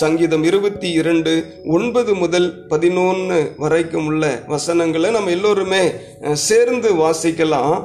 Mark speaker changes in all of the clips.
Speaker 1: சங்கீதம் இருபத்தி இரண்டு ஒன்பது முதல் பதினொன்று வரைக்கும் உள்ள வசனங்களை நம்ம எல்லோருமே சேர்ந்து வாசிக்கலாம்.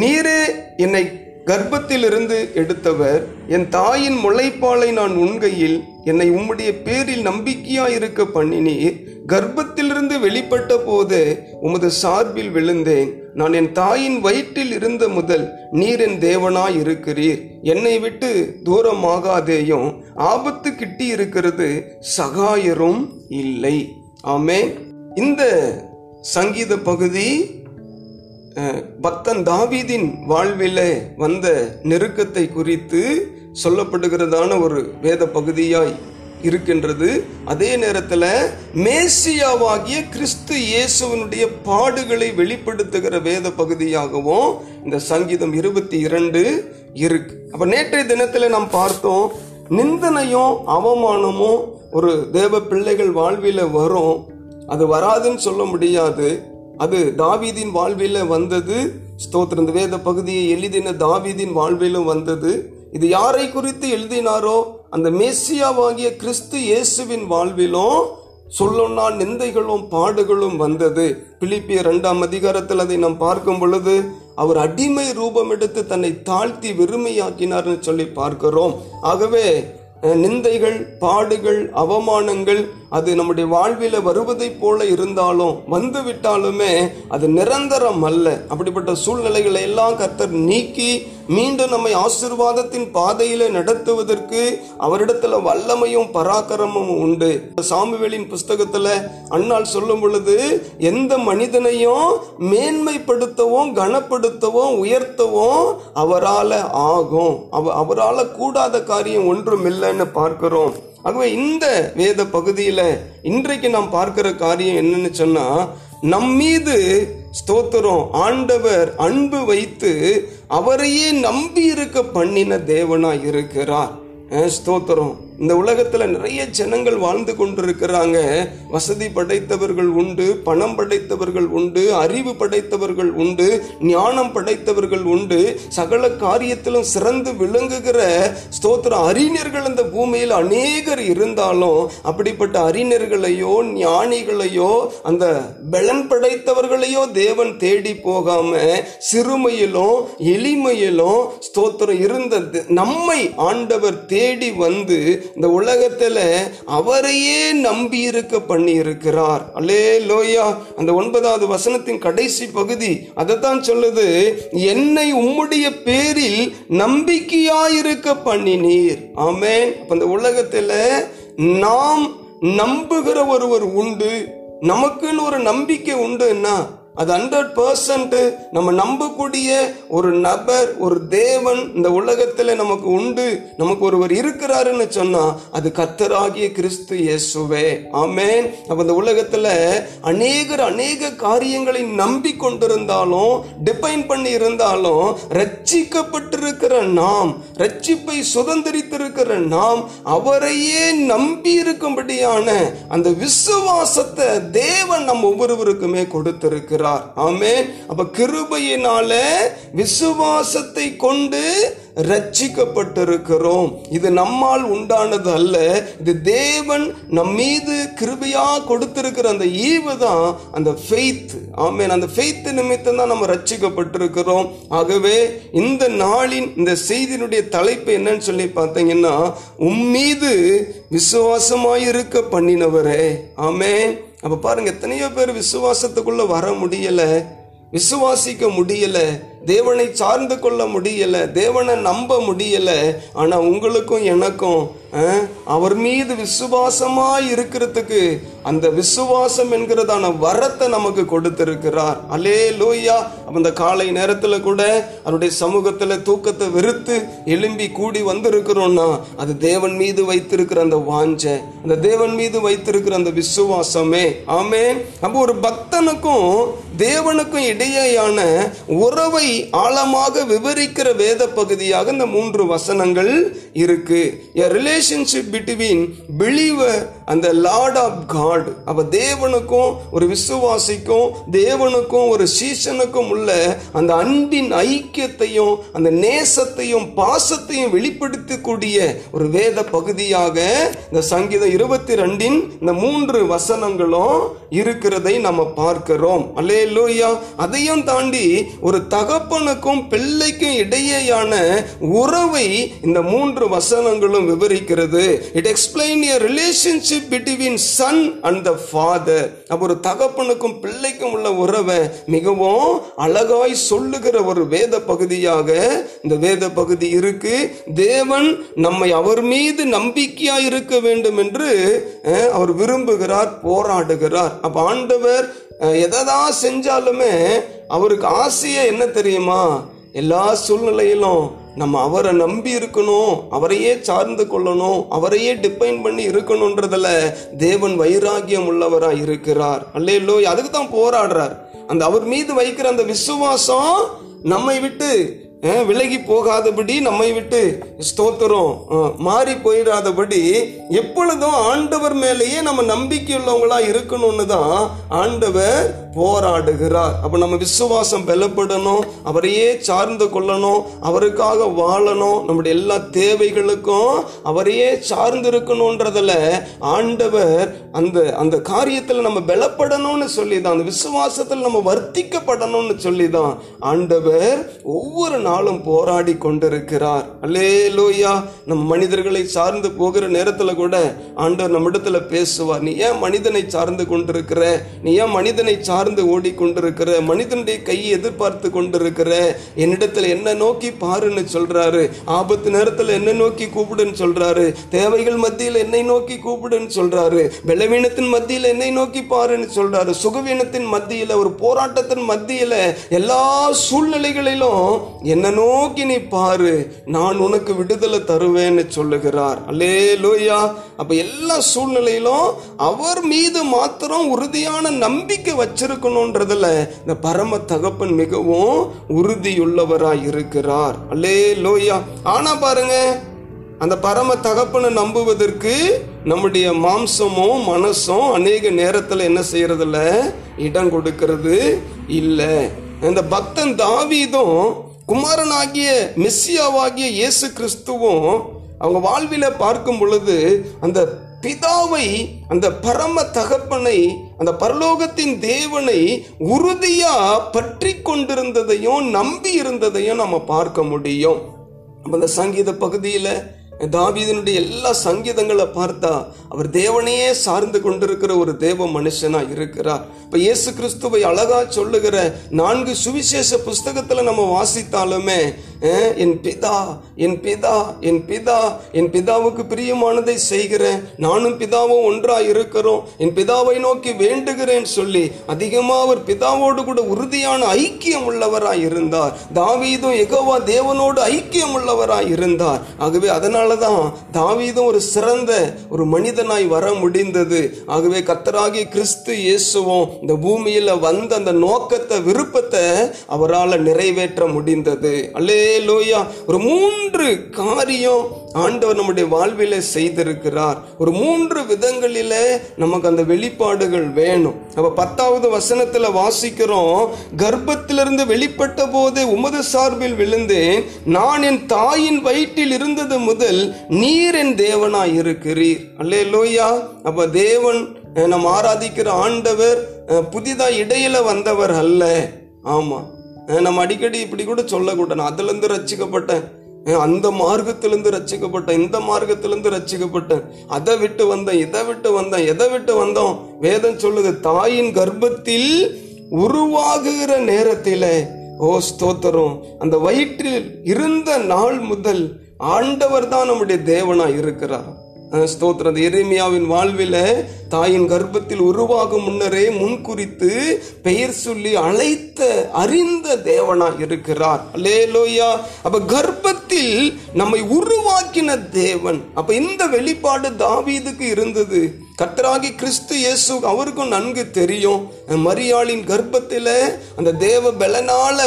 Speaker 1: நீரே என்னை கர்ப்பத்திலிருந்து எடுத்தவர் என் தாயின் முளைப்பாலை நான் உண்கையில் என்னை உம்முடைய பேரில் நம்பிக்கையாயிருக்க பண்ணினீர். கர்ப்பத்திலிருந்து வெளிப்பட்ட போது உமது சார்பில் விழுந்தேன். நான் என் தாயின் வயிற்றில் இருந்த முதல் நீர் என் தேவனாய் இருக்கிறீர் என்னை விட்டு தூரமாகாதேயும் ஆபத்து கிட்டி இருக்கிறது சகாயரும் இல்லை. ஆமே இந்த சங்கீத பகுதி பக்தன் தாவீதின் வாழ்விலே வந்த நெருக்கத்தை குறித்து சொல்லப்படுகிறதான ஒரு வேத பகுதியாய் இருக்கின்றது. அதே நேரத்தில் மேசியாவாகிய கிறிஸ்து இயேசுவனுடைய பாடுகளை வெளிப்படுத்துகிற வேத பகுதியாகவும் இந்த சங்கீதம் இருபத்தி இரண்டு இருக்கு. அப்ப நேற்றைய தினத்தில் நாம் பார்த்தோம் நிந்தனையும் அவமானமும் ஒரு தேவ பிள்ளைகள் வாழ்வில வரும். அது வராதுன்னு சொல்ல முடியாது. அது தாவீதின் வாழ்வில வந்தது. ஸ்தோத்திரம் இந்த வேத பகுதியை எளிதின தாவீதின் வாழ்விலும் வந்தது. இது யாரை குறித்து எழுதினாரோ அந்த மேசியாவாகிய கிறிஸ்து இயேசுவின் வாழ்விலும் சொல்லொன்னா நிந்தைகளும் பாடுகளும் வந்தது. பிலிப்பிய ரெண்டாம் அதிகாரத்தில் அதை நாம் பார்க்கும் பொழுது அவர் அடிமை ரூபம் எடுத்து தன்னை தாழ்த்தி வெறுமையாக்கினார்னு சொல்லி பார்க்கிறோம். ஆகவே நிந்தைகள் பாடுகள் அவமானங்கள் அது நம்முடைய வாழ்வில் வருவதைப் போல இருந்தாலும் வந்து விட்டாலுமே அது நிரந்தரம் அல்ல. அப்படிப்பட்ட சூழ்நிலைகளை எல்லாம் கர்த்தர் நீக்கி மீண்டும் நம்மை ஆசீர்வாதத்தின் பாதையில நடத்துவதற்கு அவரிடத்துல வல்லமையும் பராக்கிரமும் உண்டு. சாமுவேலின் புஸ்தகத்துல அண்ணால் சொல்லும் பொழுது எந்த மனிதனையும் மேன்மைப்படுத்தவும் கனப்படுத்தவும் உயர்த்தவும் அவரால ஆகும். அவ அவரால கூடாத காரியம் ஒன்றும் இல்லைன்னு பார்க்கிறோம். ஆகவே இந்த வேத பகுதியில இன்றைக்கு நாம் பார்க்கிற காரியம் என்னன்னு சொன்னா நம்மீது ஸ்தோத்திரம். ஆண்டவர் அன்பு வைத்து அவரையே நம்பி இருக்க பண்ணின தேவனா இருக்கிறார். ஸ்தோத்திரம். இந்த உலகத்தில் நிறைய ஜனங்கள் வாழ்ந்து கொண்டிருக்கிறாங்க. வசதி படைத்தவர்கள் உண்டு பணம் படைத்தவர்கள் உண்டு அறிவு படைத்தவர்கள் உண்டு ஞானம் படைத்தவர்கள் உண்டு. சகல காரியத்திலும் சிறந்து விளங்குகிற ஸ்தோத்திர அறிஞர்கள் இந்த பூமியில் அநேகர் இருந்தாலும் அப்படிப்பட்ட அறிஞர்களையோ ஞானிகளையோ அந்த பலன் படைத்தவர்களையோ தேவன் தேடி போகாம சிறுமையிலும் எளிமையிலும் ஸ்தோத்திரம் இருந்த த- நம்மை ஆண்டவர் தேடி வந்து இந்த உலகத்துல அவரையே நம்பி இருக்க பண்ணி இருக்கிறார் அல்லே லோயா அந்த ஒன்பதாவது வசனத்தின் கடைசி பகுதி அதைத்தான் சொல்லுது என்னை உம்முடைய பேரில் நம்பிக்கையாயிருக்க பண்ணினீர். ஆமேன். அந்த இந்த உலகத்துல நாம் நம்புகிற ஒருவர் உண்டு. நமக்குன்னு ஒரு நம்பிக்கை உண்டுன்னா அது ஹண்ட்ரட் பர்சன்ட் நம்ம நம்பக்கூடிய ஒரு நபர் ஒரு தேவன் இந்த உலகத்தில் நமக்கு உண்டு நமக்கு ஒருவர் இருக்கிறாருன்னு சொன்னா அது கத்தராகிய கிறிஸ்து இயேசுவே. ஆமேன். அப்ப இந்த உலகத்துல அநேகர் அநேக காரியங்களை நம்பி கொண்டிருந்தாலும் டிபைன் பண்ணி இருந்தாலும் ரட்சிக்கப்பட்டிருக்கிற நாம் ரட்சிப்பை சுதந்திரித்திருக்கிற நாம் அவரையே நம்பி இருக்கும்படியான அந்த விசுவாசத்தை தேவன் நம் ஒவ்வொருவருக்குமே கொடுத்திருக்கிறார். ஆமென். அப்ப கிருபையினால விசுவாசத்தை கொண்டு ரட்சிக்கப்பட்டிருக்கிறோம். இது நம்மால் உண்டானது அல்ல. இது தேவன் நம் மீது கிருபையா கொடுத்திருக்கிற அந்த ஈவு தான் அந்த ஃபெய்த் ஆமேன். அந்த ஃபெய்த் நிமித்தம் தான் நம்ம ரட்சிக்கப்பட்டிருக்கிறோம். ஆகவே இந்த நாளின் இந்த செய்தியினுடைய தலைப்பு என்னன்னு சொல்லி பார்த்தீங்கன்னா உம்மீது விசுவாசமாயிருக்க பண்ணினவரே. ஆமே அப்ப பாருங்க எத்தனையோ பேர் விசுவாசத்துக்குள்ள வர முடியல விசுவாசிக்க முடியல தேவனை சார்ந்து கொள்ள முடியல தேவனை நம்ப முடியல ஆனா உங்களுக்கும் எனக்கும் அவர் மீது விசுவாசமாய் இருக்கிறதுக்கு அந்த விசுவாசம் என்கிறதான வரத்தை நமக்கு கொடுத்திருக்கிறார். அலே லூயா அந்த காலை நேரத்துல கூட அவருடைய சமூகத்துல தூக்கத்தை வெறுத்து எழும்பி கூடி வந்திருக்கிறோம்னா அது தேவன் மீது வைத்திருக்கிற அந்த வாஞ்சை அந்த தேவன் மீது வைத்திருக்கிற அந்த விசுவாசமே. ஆமே அப்போ ஒரு பக்தனுக்கும் தேவனுக்கும் இடையேயான உறவை ஆழமாக விவரிக்கிற வேத பகுதியாக இந்த மூன்று வசனங்கள் இருக்கு. a relationship between believer அந்த லார்ட் ஆஃப் காட் அவ தேவனுக்கும் ஒரு விசுவாசிக்கும் தேவனுக்கும் ஒரு சீசனுக்கும் உள்ள அந்த அன்பின் ஐக்கியத்தையும் அந்த நேசத்தையும் பாசத்தையும் வெளிப்படுத்தக்கூடிய ஒரு வேத பகுதியாக இந்த சங்கீதம் இருபத்தி ரெண்டின் இந்த மூன்று வசனங்களும் இருக்கிறதை நம்ம பார்க்கிறோம். அல்லே லோய்யா அதையும் தாண்டி ஒரு தகப்பனுக்கும் பிள்ளைக்கும் இடையேயான உறவை இந்த மூன்று வசனங்களும் விவரிக்கிறது. It explain a relationship between son and the father அப்போ ஒரு தகப்பனுக்கும் பிள்ளைக்கும் உள்ள உறவை மிகவும் அழகாய் சொல்லுகிற ஒரு வேத பகுதியாக இந்த வேத பகுதி இருக்கு. தேவன் நம்மை அவர் மீது நம்பிக்கையா இருக்க வேண்டும் என்று அஹ், அவர் விரும்புகிறார் போராடுகிறார். அப்ப ஆண்டவர் அஹ், செஞ்சாலுமே அவருக்கு ஆசையே என்ன தெரியுமா? எல்லா சூழ்நிலையிலும் நம்ம அவரை நம்பி இருக்கணும் அவரையே சார்ந்து கொள்ளணும் அவரையே டிபைன் பண்ணி இருக்கணும்ன்றதுல தேவன் வைராகியம் உள்ளவராக இருக்கிறார். அல்லையிலோ அதுக்கு தான் போராடுறார். அந்த அவர் மீது வைக்கிற அந்த விசுவாசம் நம்மை விட்டு விலகி போகாதபடி நம்மை விட்டு ஸ்தோத்திரம் மாறி போயிடாதபடி எப்பொழுதும் ஆண்டவர் மேலேயே நம்ம நம்பிக்கையுள்ளவங்களா இருக்கணும்னு தான் ஆண்டவர் போராடுகிறார். அப்போ நம்ம விசுவாசம் பலப்படணும் அவரையே சார்ந்து கொள்ளணும் அவருக்காக வாழணும் நம்முடைய எல்லா தேவைகளுக்கும் அவரையே சார்ந்து இருக்கணுன்றதில் ஆண்டவர் அந்த அந்த காரியத்தில் நம்ம பலப்படணும்னு சொல்லி தான் அந்த விசுவாசத்தில் நம்ம வர்த்திக்கப்படணும்னு சொல்லி தான் ஆண்டவர் ஒவ்வொரு நாளும் போராடி கொண்டிருக்கிறார். அல்லேலூயா! நம்ம மனிதர்களை சார்ந்து போகிற நேரத்தில் கூட ஆண்டவர் நம்மிடத்தில் பேசுவார். நீ ஏன் மனிதனை சார்ந்து கொண்டிருக்கிற? நீ ஏன் மனிதனை சார்ந்து சார்ந்து ஓடிக்கொண்டிருக்கிற மனிதனுடைய கையை எதிர்பார்த்து கொண்டிருக்கிற என்னிடத்துல என்ன நோக்கி பாருன்னு சொல்றாரு. ஆபத்து நேரத்தில் என்ன நோக்கி கூப்பிடுன்னு சொல்றாரு. தேவைகள் மத்தியில் என்னை நோக்கி கூப்பிடுன்னு சொல்றாரு. பலவீனத்தின் மத்தியில் என்னை நோக்கி பாருன்னு சொல்றாரு. சுகவீனத்தின் மத்தியில் ஒரு போராட்டத்தின் மத்தியில் எல்லா சூழ்நிலைகளிலும் என்ன நோக்கி நீ பாரு. நான் உனக்கு விடுதலை தருவேன்னு சொல்லுகிறார். அல்லே லோயா அப்ப எல்லா சூழ்நிலையிலும் அவர் மீது மாத்திரம் உறுதியான நம்பிக்கை வச்சிரு வச்சிருக்கணும்ன்றதுல இந்த பரம தகப்பன் மிகவும் உறுதியுள்ளவராய் இருக்கிறார் அல்லே லோயா ஆனா பாருங்க அந்த பரம தகப்பனை நம்புவதற்கு நம்முடைய மாம்சமும் மனசும் அநேக நேரத்தில் என்ன செய்யறதில்ல? இடம் கொடுக்கிறது இல்லை. இந்த பக்தன் தாவீதும் குமாரனாகிய மெஸ்ஸியாவாகிய இயேசு கிறிஸ்துவும் அவங்க வாழ்வில பார்க்கும் பொழுது அந்த பிதாவை அந்த பரம தகப்பனை அந்த பரலோகத்தின் தேவனை உறுதியா பற்றி கொண்டிருந்ததையும் நம்பி இருந்ததையும் நம்ம பார்க்க முடியும். அந்த சங்கீத பகுதியில தாவீதனுடைய எல்லா சங்கீதங்களை பார்த்தா அவர் தேவனையே சார்ந்து கொண்டிருக்கிற ஒரு தேவ மனுஷனா இருக்கிறார். இப்ப இயேசு கிறிஸ்துவை அழகா சொல்லுகிற நான்கு சுவிசேஷ புஸ்தகத்துல நம்ம வாசித்தாலுமே என் பிதா என் பிதா என் பிதா என் பிதாவுக்கு பிரியமானதை செய்கிறேன். நானும் பிதாவும் ஒன்றாக இருக்கிறோம். என் பிதாவை நோக்கி வேண்டுகிறேன் சொல்லி அதிகமாக அவர் பிதாவோடு கூட உறுதியான ஐக்கியம் உள்ளவராய் இருந்தார். தாவீதும் எகோவா தேவனோடு ஐக்கியம் உள்ளவராய் இருந்தார். ஆகவே அதனாலதான் தாவீதும் ஒரு சிறந்த ஒரு மனிதனாய் வர முடிந்தது. ஆகவே கத்தராகி கிறிஸ்து இயேசுவும் இந்த பூமியில் வந்த அந்த நோக்கத்தை விருப்பத்தை அவரால் நிறைவேற்ற முடிந்தது. அல்லே லோயா ஒரு மூன்று காரியம் ஆண்டவர் நம்முடைய வாழ்வில செய்திருக்கிறார். ஒரு மூன்று விதங்களில நமக்கு அந்த வெளிப்பாடுகள் வேணும். அப்ப பத்தாவது வசனத்துல வாசிக்கிறோம். கர்ப்பத்திலிருந்து வெளிப்பட்ட போது உமது சார்பில் விழுந்தேன். நான் என் தாயின் வயிற்றில் இருந்தது முதல் நீர் என் தேவனாய் இருக்கிறீர். அல்லே லோயா அப்ப தேவன் நம்ம ஆராதிக்கிற ஆண்டவர் புதிதா இடையில வந்தவர் அல்ல. ஆமா. நம்ம அடிக்கடி இப்படி கூட சொல்லக்கூடாது நான் ரச்சிக்கப்பட்டேன் அந்த மார்க்கத்திலிருந்து ரச்சிக்கப்பட்டேன் இந்த மார்க்கத்திலிருந்து ரச்சிக்கப்பட்டேன் அதை விட்டு வந்தேன் இதை விட்டு வந்தேன் எதை விட்டு வந்தோம்? வேதம் சொல்லுது தாயின் கர்ப்பத்தில் உருவாகுகிற நேரத்தில் ஓ ஸ்தோத்தரும். அந்த வயிற்றில் இருந்த நாள் முதல் ஆண்டவர் தான் நம்முடைய தேவனா இருக்கிறார். ஸ்தோத்திரம். எரேமியாவின் வாழ்வில தாயின் கர்ப்பத்தில் உருவாகும் முன்னரே முன்குறித்து பெயர் சொல்லி அழைத்த அறிந்த தேவனா இருக்கிறார். லேலோயா அப்ப கர்ப்பத்தில் நம்மை உருவாக்கின தேவன். அப்ப இந்த வெளிப்பாடு தாவீதுக்கு இருந்தது. கத்தராகி கிறிஸ்து இயேசு அவருக்கும் நன்கு தெரியும். மரியாளின் கர்ப்பத்தில் அந்த தேவ பலனால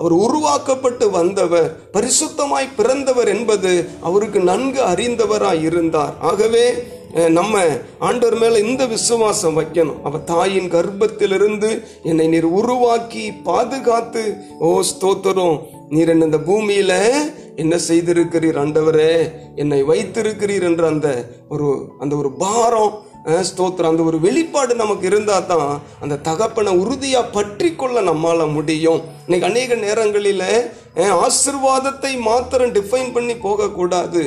Speaker 1: அவர் உருவாக்கப்பட்டு வந்தவர் பரிசுத்தமாய் பிறந்தவர் என்பது அவருக்கு நன்கு அறிந்தவராய் இருந்தார். ஆகவே நம்ம ஆண்டவர் மேல இந்த விசுவாசம் வைக்கணும். அவ தாயின் கர்ப்பத்திலிருந்து என்னை நீர் உருவாக்கி பாதுகாத்து ஓ ஸ்தோத்தரும் நீர் என்ன இந்த பூமியில என்ன செய்திருக்கிறீர் ஆண்டவரே? என்னை வைத்திருக்கிறீர் என்ற அந்த ஒரு அந்த ஒரு பாரம் ஸ்தோத்திரம். அந்த ஒரு வெளிப்பாடு நமக்கு இருந்தால் தான் அந்த தகப்பனை உறுதியாக பற்றி கொள்ள நம்மால முடியும். இன்னைக்கு அநேக நேரங்களில் ஆசிர்வாதத்தை மாத்திரம் டிஃபைன் பண்ணி போகக்கூடாது.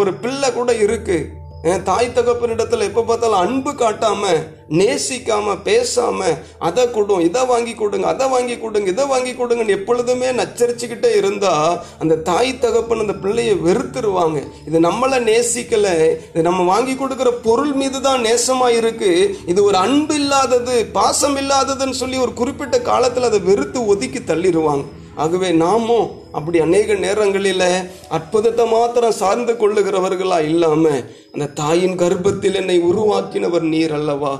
Speaker 1: ஒரு பிள்ளை கூட இருக்குது தாய் தகப்பனிடத்தில் எப்போ பார்த்தாலும் அன்பு காட்டாமல் நேசிக்காமல் பேசாமல் அதை கொடும் இதை வாங்கி கொடுங்க அதை வாங்கி கொடுங்க இதை வாங்கி கொடுங்கன்னு எப்பொழுதுமே நச்சரிச்சுக்கிட்டே இருந்தால் அந்த தாய் தகப்பன் அந்த பிள்ளையை வெறுத்துருவாங்க. இது நம்மளை நேசிக்கலை. இது நம்ம வாங்கி கொடுக்குற பொருள் மீது தான் நேசமாக இருக்குது இது ஒரு அன்பு இல்லாதது பாசம் இல்லாததுன்னு சொல்லி ஒரு குறிப்பிட்ட காலத்தில் அதை வெறுத்து ஒதுக்கி தள்ளிடுவாங்க ஆகவே நாமும் அப்படி அநேக நேரங்களில் அற்புதத்தை மாத்திரம் சார்ந்து கொள்ளுகிறவர்களா இல்லாமல் அந்த தாயின் கர்ப்பத்தில் என்னை உருவாக்கினவர் நீர் அல்லவா?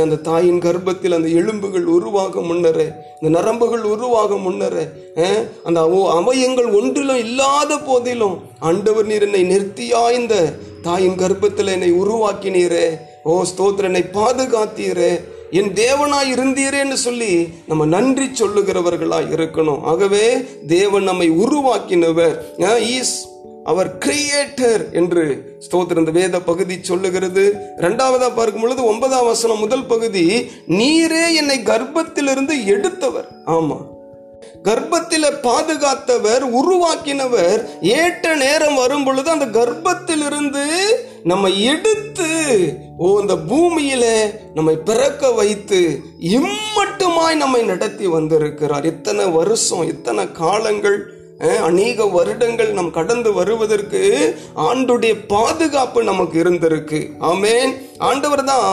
Speaker 1: அந்த தாயின் கர்ப்பத்தில் அந்த எலும்புகள் உருவாக முன்னரே இந்த நரம்புகள் உருவாக முன்னரே அந்த அவ- அவயங்கள் ஒன்றிலும் இல்லாத போதிலும் ஆண்டவர் நீர் என்னை நிறுத்தியா இந்த தாயின் கர்ப்பத்தில் என்னை உருவாக்கினீரே. ஓ ஸ்தோத்திரனை என்னை பாதுகாத்தீரே. என் தேவனாய் இருந்தீரேன்னு சொல்லி நம்ம நன்றி சொல்லுகிறவர்களாக இருக்கணும். ஆகவே தேவன் நம்மை உருவாக்கினவர். ஈஸ் அவர் கிரியேட்டர் என்று ஸ்தோத்திர இந்த வேத பகுதி சொல்லுகிறது. ரெண்டாவதா பார்க்கும் பொழுது ஒன்பதாம் வசனம் முதல் பகுதி நீரே என்னை கர்ப்பத்திலிருந்து எடுத்தவர். ஆமா. கர்ப்பத்தில பாதுகாத்தவர் உருவாக்கினவர். ஏற்ற நேரம் வரும் பொழுது அந்த கர்ப்பத்திலிருந்து நம்ம எடுத்து ஓ இந்த பூமியில நம்மை பிறக்க வைத்து இம்மட்டுமாய் நம்மை நடத்தி வந்திருக்கிறார். இத்தனை வருஷம் இத்தனை காலங்கள் அநேக வருடங்கள் நம் கடந்து வருவதற்கு ஆண்டுடைய பாதுகாப்பு நமக்கு இருந்திருக்கு. ஆமேன். ஆண்டவர் தான்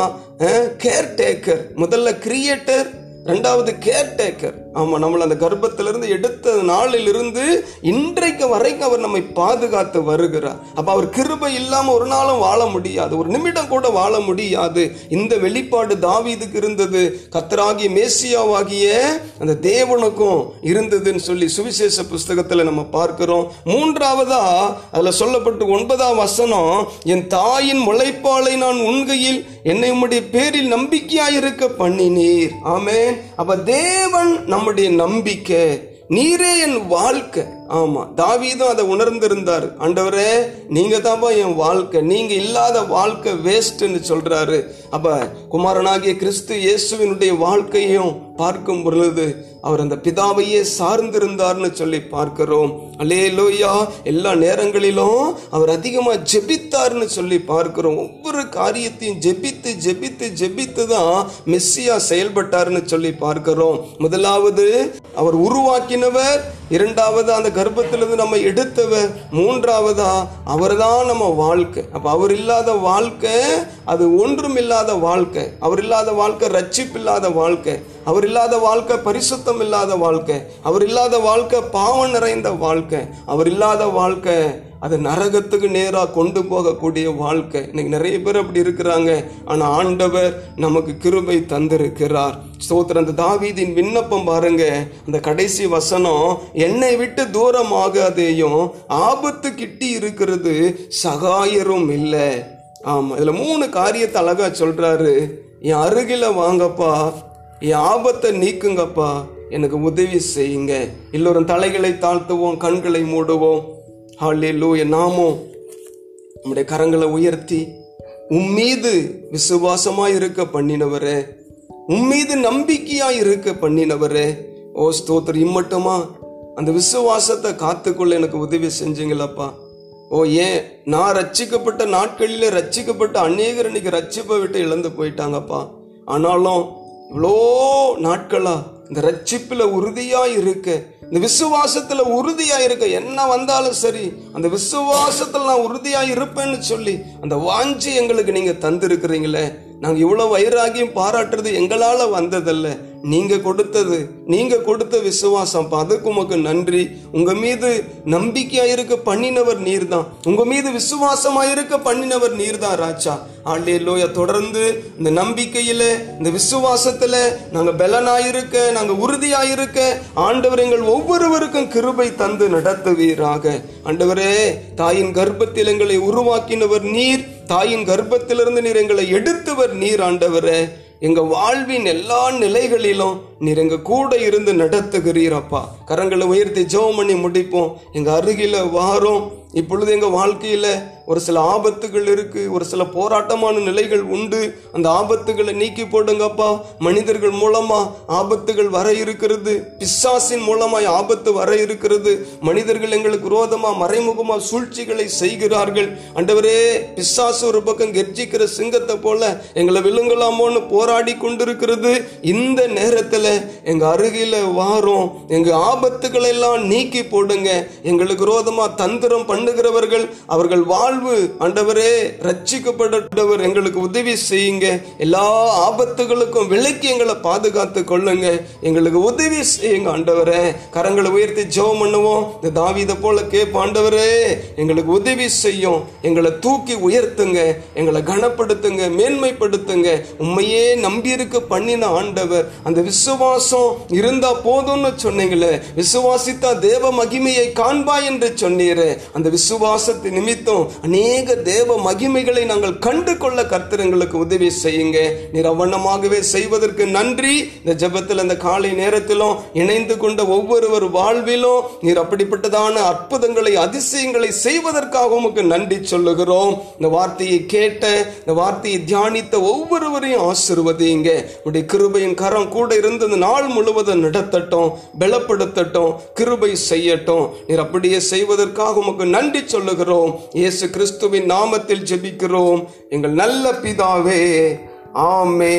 Speaker 1: கேர் டேக்கர் முதல்ல கிரியேட்டர் ரெண்டாவது கேர்டேக்கர் ஆமா நம்மளை அந்த கர்ப்பத்திலிருந்து எடுத்த நாளிலிருந்து இன்றைக்கு வரைக்கும் அவர் நம்மை பாதுகாத்து வருகிறார். அப்ப அவர் கிருபை இல்லாமல் ஒரு நாளும் வாழ முடியாது. ஒரு நிமிடம் கூட வாழ முடியாது. இந்த வெளிப்பாடு தாவீதுக்கு இருந்தது. கத்தராகிய மேசியாவாகிய அந்த தேவனுக்கும் இருந்ததுன்னு சொல்லி சுவிசேஷ புஸ்தகத்துல நம்ம பார்க்கிறோம். மூன்றாவதா அதுல சொல்லப்பட்டு ஒன்பதாம் வசனம் என் தாயின் முளைப்பாலை நான் உண்கையில் என்னை உம்முடைய பேரில் நம்பிக்கையாயிருக்க பண்ணினீர். ஆமேன். அப்ப தேவன் நம்முடைய நம்பிக்கை நீரே என் வாழ்க்கை. ஆமா தாவீதும் அதை உணர்ந்திருந்தார். ஆண்டவரே நீங்கள் தான்ப்பா என் வாழ்க்கை. நீங்க இல்லாத வாழ்க்கை வேஸ்ட்னு சொல்றாரு. அப்ப குமாரனாகிய கிறிஸ்து இயேசுவினுடைய வாழ்க்கையும் பார்க்கும் பொழுது அவர் அந்த பிதாவையே சார்ந்திருந்தார்னு சொல்லி பார்க்கிறோம். அல்லேலூயா எல்லா நேரங்களிலும் அவர் அதிகமா ஜெபித்தார்னு சொல்லி பார்க்கிறோம். ஒவ்வொரு காரியத்தையும் ஜெபித்து ஜெபித்து ஜெபித்து தான் மெஸ்ஸியா செயல்பட்டார்னு சொல்லி பார்க்கிறோம். முதலாவது அவர் உருவாக்கினவர் இரண்டாவது அந்த கர்ப்பத்திலிருந்து நம்ம எடுத்தவர் மூன்றாவதா அவர்தான் நம்ம வாழ்க்கை. அப்போ அவர் இல்லாத வாழ்க்கை அது ஒன்றும் இல்லாத வாழ்க்கை. அவர் இல்லாத வாழ்க்கை ரட்சிப்பில்லாத வாழ்க்கை. அவர் இல்லாத வாழ்க்கை பரிசுத்தம் இல்லாத வாழ்க்கை. அவர் இல்லாத வாழ்க்கை பாவம் நிறைந்த வாழ்க்கை. அவர் இல்லாத வாழ்க்கை அது நரகத்துக்கு நேராக கொண்டு போகக்கூடிய வாழ்க்கை. இன்னைக்கு நிறைய பேர் அப்படி இருக்கிறாங்க. ஆனால் ஆண்டவர் நமக்கு கிருபை தந்திருக்கிறார். ஸ்தோத்திரம். அந்த தாவீதின் விண்ணப்பம் பாருங்க. அந்த கடைசி வசனம் என்னை விட்டு தூரமாகாதேயும் ஆபத்து கிட்டி இருக்கிறது சகாயரும் இல்லை. ஆமாம் இதில் மூணு காரியத்தை அழகாக சொல்கிறாரு என் அருகில வாங்கப்பா என் ஆபத்தை நீக்குங்கப்பா எனக்கு உதவி செய்யுங்க. எல்லோரும் தலைகளை தாழ்த்துவோம் கண்களை மூடுவோம். ஹalleluya நாமும் நம்முடைய கரங்களை உயர்த்தி உம்மீது விசுவாசமாக இருக்க பண்ணினவரே உம்மீது நம்பிக்கையாக இருக்க பண்ணினவரே. ஓ ஸ்தோத்திரம். இம்மட்டுமா அந்த விசுவாசத்தை காத்துக்கொள்ள எனக்கு உதவி செஞ்சீங்களப்பா. ஓ ஏன்? நான் ரட்சிக்கப்பட்ட நாட்களில் ரட்சிக்கப்பட்ட அநேகர் இன்னைக்கு ரட்சிப்பை விட்டு இழந்து போயிட்டாங்கப்பா. ஆனாலும் இவ்வளோ நாட்களா இந்த ரட்சிப்பில் உறுதியாக இருக்க இந்த விசுவாசத்துல உறுதியா இருக்க என்ன வந்தாலும் சரி அந்த விசுவாசத்துல நான் உறுதியா இருப்பேன்னு சொல்லி அந்த வாஞ்சி எங்களுக்கு நீங்க தந்திருக்கிறீங்களே நாங்கள் இவ்வளோ வைராகியம் பாராட்டுறது எங்களால் வந்ததல்ல. நீங்கள் கொடுத்தது நீங்கள் கொடுத்த விசுவாசம். அதுக்கு உமக்கு நன்றி. உங்கள் மீது நம்பிக்கையாக இருக்க பண்ணினவர் நீர் தான் உங்கள் மீது விசுவாசமாக இருக்க பண்ணினவர் நீர்தான் ராஜா. ஆண்டேலோய தொடர்ந்து இந்த நம்பிக்கையில் இந்த விசுவாசத்தில் நாங்கள் பலனாயிருக்க நாங்கள் உறுதியாயிருக்க ஆண்டவர் எங்கள் ஒவ்வொருவருக்கும் கிருபை தந்து நடத்துவீராக. ஆண்டவரே தாயின் கர்ப்பத்தில் எங்களை உருவாக்கினவர் நீர். தாயின் கர்ப்பத்திலிருந்து நீர் எங்களை எடுத்தவர் நீர் ஆண்டவரே. எங்கள் வாழ்வின் எல்லா நிலைகளிலும் நீர் எங்க கூட இருந்து நடத்துகிறீரப்பா. கரங்களை உயர்த்தி ஜெபம் பண்ணி முடிப்போம். எங்க அருகில வாரோம். இப்பொழுது எங்க வாழ்க்கையில ஒரு சில ஆபத்துகள் இருக்கு. ஒரு சில போராட்டமான நிலைகள் உண்டு. அந்த ஆபத்துகளை நீக்கி போடுங்கப்பா. மனிதர்கள் மூலமா ஆபத்துகள் வர இருக்கிறது. பிசாசின் மூலமாய் ஆபத்து வர இருக்கிறது. மனிதர்கள் எங்களுக்கு விரோதமா மறைமுகமா சூழ்ச்சிகளை செய்கிறார்கள். அண்டவரே பிசாசு ஒரு பக்கம் கெர்ஜிக்கிற சிங்கத்தை போல எங்களை விழுங்கலாமோன்னு போராடி கொண்டிருக்கிறது. இந்த நேரத்துல எங்கள் அருகில் வாரோம். எங்கள் ஆபத்துக்களை எல்லாம் நீக்கி போடுங்க. எங்களுக்கு விரோதமா தந்திரம் பண்ணுகிறவர்கள் அவர்கள் வாழ்வு ஆண்டவரே ரட்சிக்கப்பட்டவர் எங்களுக்கு உதவி செய்யுங்க. எல்லா ஆபத்துகளுக்கும் விலக்கி எங்களை பாதுகாத்து கொள்ளுங்க. எங்களுக்கு உதவி செய்யுங்க ஆண்டவரே. கரங்களை உயர்த்தி ஜெபம் பண்ணுவோம். இந்த தாவிதை போல கேட்ப ஆண்டவரே. எங்களுக்கு உதவி செய்யும். எங்களை தூக்கி உயர்த்துங்க. எங்களை கனப்படுத்துங்க மேன்மைப்படுத்துங்க. உண்மையே நம்பியிருக்க பண்ணின ஆண்டவர். அந்த விசுவாசம் இருந்தா போதும்னு சொன்னீங்களே விசுவாசித்தா தேவ மகிமையை காண்பா என்று சொன்னீரே. அந்த விசுவாசத்தை நிமித்தம் அநேக தேவ மகிமைகளை நாங்கள் கண்டு கொள்ள கர்த்தரங்களுக்கு உதவி செய்யுங்க. நிரவணமாகவே செய்வதற்கு நன்றி. இந்த ஜபத்தில் அந்த காலை நேரத்திலும் இணைந்து கொண்ட ஒவ்வொருவர் வாழ்விலும் நீர் அப்படிப்பட்டதான அற்புதங்களை அதிசயங்களை செய்வதற்காக உமக்கு நன்றி சொல்லுகிறோம். இந்த வார்த்தையை கேட்ட இந்த வார்த்தையை தியானித்த ஒவ்வொருவரையும் ஆசிர்வதிங்க உடைய கிருபையின் கரம் கூட இருந்து இந்த நாள் முழுவதும் நடத்தட்டும் பலப்படுத்தட்டும் கிருபை செய்யட்டும். நீர் அப்படியே செய்வதற்காக உமக்கு நன்றி சொல்லுகிறோம். இயேசு கிறிஸ்துவின் நாமத்தில் ஜெபிக்கிறோம். எங்கள் நல்ல பிதாவே ஆமே